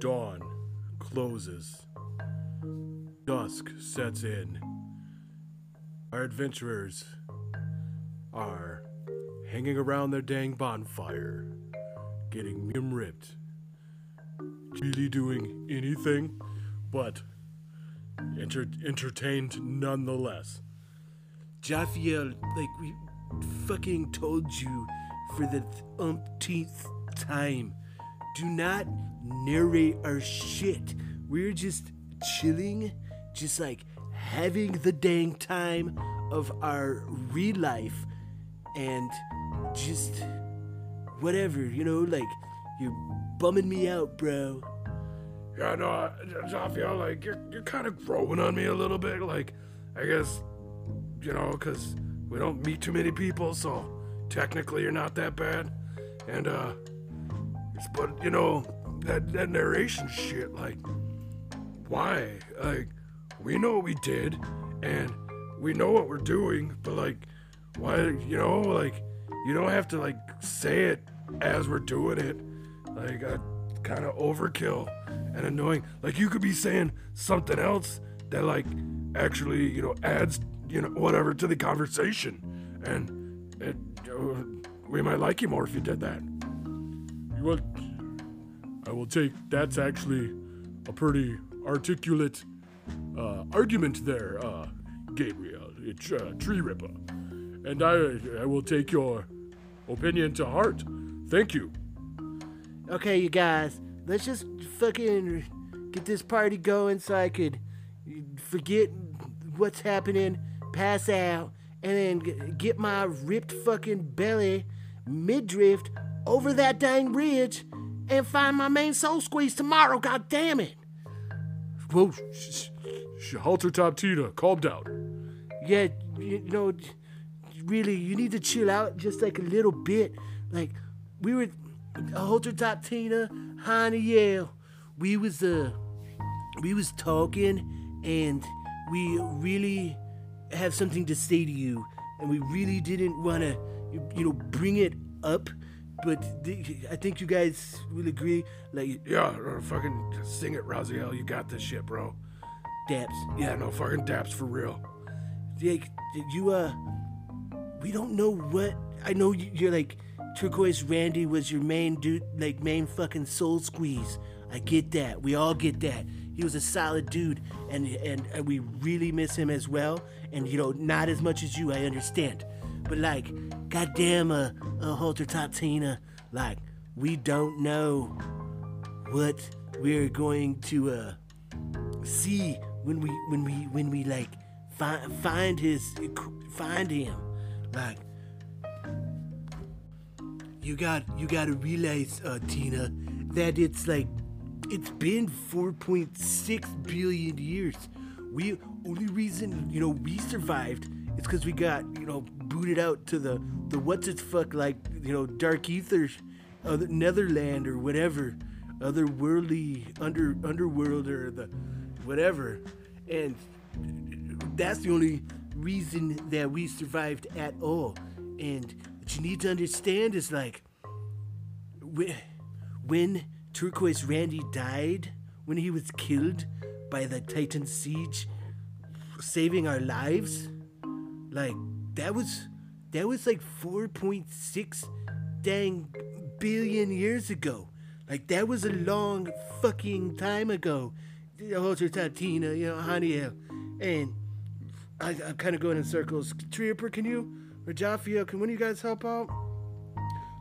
Dawn closes. Dusk sets in. Our adventurers are hanging around their dang bonfire, getting him ripped. Really doing anything but enter- entertained nonetheless. Jophiel, like we fucking told you for the umpteenth time, do not narrate our shit. We're just chilling, just like having the dang time of our real life and just whatever, you know, like you're bumming me out, bro. Yeah, no, I, feel like you're, you're kind of growing on me a little bit. Like, I guess, you know, because we don't meet too many people, so technically you're not that bad. And, uh, but, you know, that, that narration shit, like, why? Like, we know what we did, and we know what we're doing, but, like, why, you know, like, you don't have to, like, say it as we're doing it. Like, uh, kind of overkill and annoying. Like, you could be saying something else that, like, actually, you know, adds, you know, whatever to the conversation. And it, uh, we might like you more if you did that. Well, I will take that's actually a pretty articulate uh, argument there, uh, Gabriel. It's uh, Tree Ripper. And I, I will take your opinion to heart. Thank you. Okay, you guys, let's just fucking get this party going so I could forget what's happening, pass out, and then get my ripped fucking belly midriff over that dang ridge and find my main soul squeeze tomorrow. God damn it! Whoa, sh- sh- halter top Tina, calm down. Yeah, you know, really, you need to chill out just like a little bit. Like we were, Halter Top Tina, Haniel, we was uh, we was talking, and we really have something to say to you, and we really didn't want to, you, you know, bring it up, but th- I think you guys will agree. Like Yeah, fucking sing it, Raziel. You got this shit, bro. Daps, Yeah, no fucking daps for real. like you uh we don't know what i know you- you're like turquoise randy was your main dude like main fucking soul squeeze i get that we all get that he was a solid dude and and, and we really miss him as well and you know not as much as you i understand but like goddamn uh, uh halter top tina. Like we don't know what we're going to uh see when we when we when we like find find his find him. Like you got you got to realize uh, tina that it's like it's been 4.6 billion years. We only reason you know we survived is because we got you know booted out to the the what's its fuck like you know dark ether netherland or whatever otherworldly under underworld or the whatever. And that's the only reason that we survived at all. And what you need to understand is like whe- when turquoise randy died when he was killed by the titan siege saving our lives like that was that was like 4.6 dang billion years ago like that was a long fucking time ago Halter Tatina, you know, Haniel. And I, I'm kind of going in circles. Trooper, can you? Or can one of you guys help out?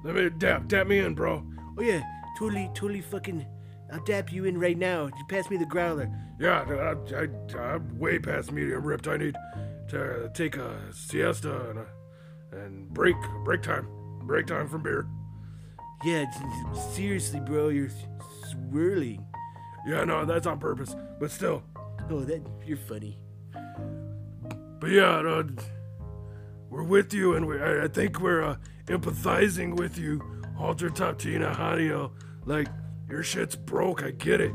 Let me dap, dap me in, bro. Oh, yeah, totally, totally fucking. I'll dap you in right now. You pass me the growler. Yeah, I, I, I'm way past medium ripped. I need to take a siesta and, a, and break break time. Break time from beer. Yeah, seriously, bro, you're swirling. Yeah, no, that's on purpose. But still. Oh, that you're funny. But yeah, uh, we're with you, and we, I, I think we're uh, empathizing with you, Halter Tatina Haniel. Like, your shit's broke, I get it.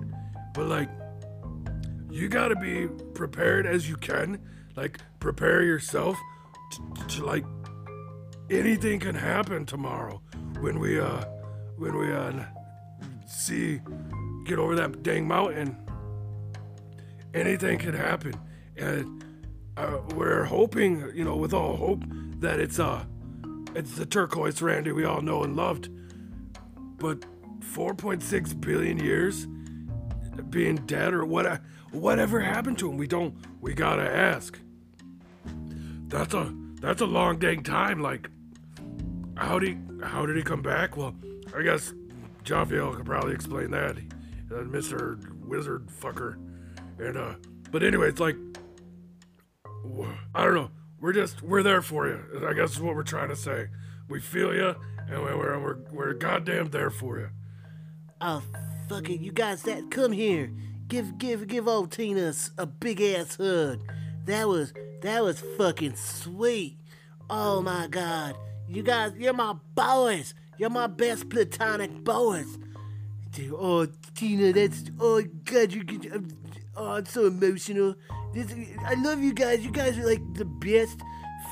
But, like, you gotta be prepared as you can. Like, prepare yourself to, to like, anything can happen tomorrow when we, uh, when we, uh, see get over that dang mountain, anything could happen. And uh, we're hoping, you know, with all hope, that it's uh, it's the turquoise Randy we all know and loved. But 4.6 billion years being dead or what? Whatever happened to him? We don't. We gotta ask. That's a that's a long dang time. Like, how did he how did he come back? Well, I guess Jophiel could probably explain that. Uh, Mr. Wizard fucker. And uh, but anyway, it's like I don't know. We're just we're there for you. I guess is what we're trying to say. We feel you, and we're we're we're goddamn there for you. Oh, fuck it, you guys, that come here. Give give give old Tina a big ass hug. That was that was fucking sweet. Oh my god, you guys, you're my boys. You're my best platonic boys. Dude, oh Tina, that's oh god, you get oh I'm so emotional. This, I love you guys. You guys are like the best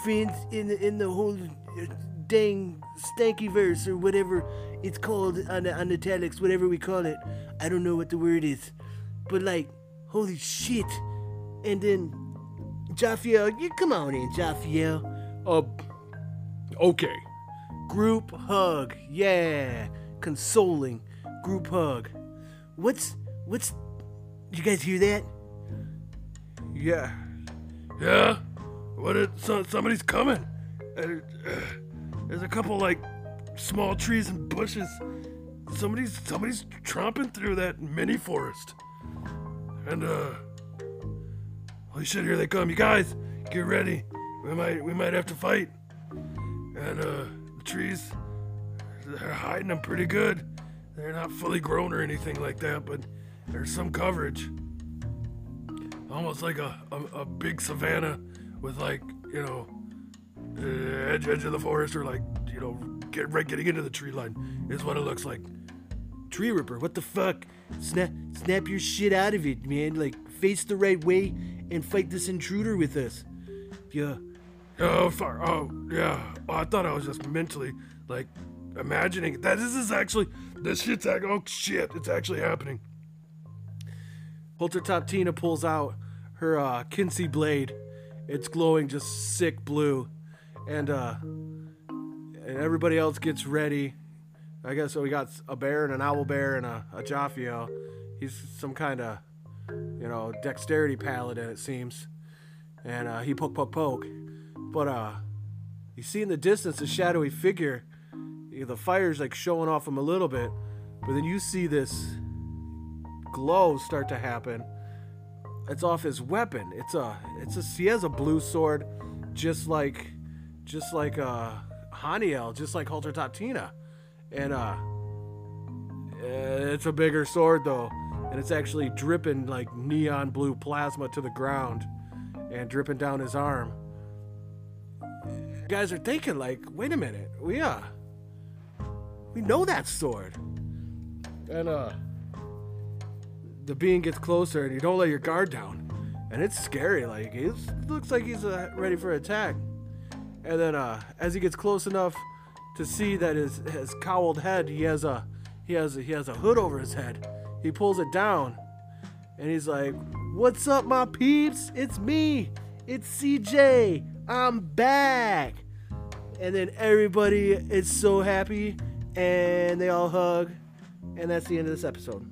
friends in the in the whole uh, dang stanky verse or whatever it's called on the on the telex, whatever we call it. I don't know what the word is, but like, holy shit! And then Jophiel, you come on in, Jophiel. Uh, okay. Group hug, yeah, consoling group hug. What's what's? You guys hear that? Yeah. Yeah? What? It, so, somebody's coming. Uh, there's a couple like small trees and bushes. Somebody's somebody's tromping through that mini forest. And uh holy shit, here they come. You guys, get ready. We might we might have to fight. And uh the trees they're hiding them pretty good. They're not fully grown or anything like that, but there's some coverage. Almost like a, a, a big savanna with like, you know, edge edge of the forest or like, you know, get right getting into the tree line is what it looks like. Tree Ripper, what the fuck? Snap, snap your shit out of it, man. Like, face the right way and fight this intruder with us. Yeah. Oh, far. Oh, yeah. Oh, I thought I was just mentally, like, imagining that this is actually, this shit's, like, oh shit, it's actually happening. Halter Top Tina pulls out her uh, Kinsey blade. It's glowing just sick blue. And, uh, and everybody else gets ready. I guess so. We got a bear and an owl bear and a, a Jophiel. He's some kind of, you know, dexterity paladin, it seems. And uh, he poke, poke, poke. But uh, you see in the distance a shadowy figure. You know, the fire's like showing off him a little bit. But then you see this glow start to happen. It's off his weapon. It's a, it's a, he has a blue sword, just like, just like uh, Haniel, just like Halter Tatina. And uh it's a bigger sword though, and it's actually dripping like neon blue plasma to the ground and dripping down his arm. You guys are thinking like, wait a minute, we uh we know that sword. And uh the being gets closer and you don't let your guard down. And it's scary, like it looks like he's uh, ready for attack. And then uh as he gets close enough to see that his his cowled head he has a he has a, he has a hood over his head. He pulls it down, and he's like, "What's up, my peeps? It's me. It's CJ. I'm back." And then everybody is so happy, and they all hug, and that's the end of this episode.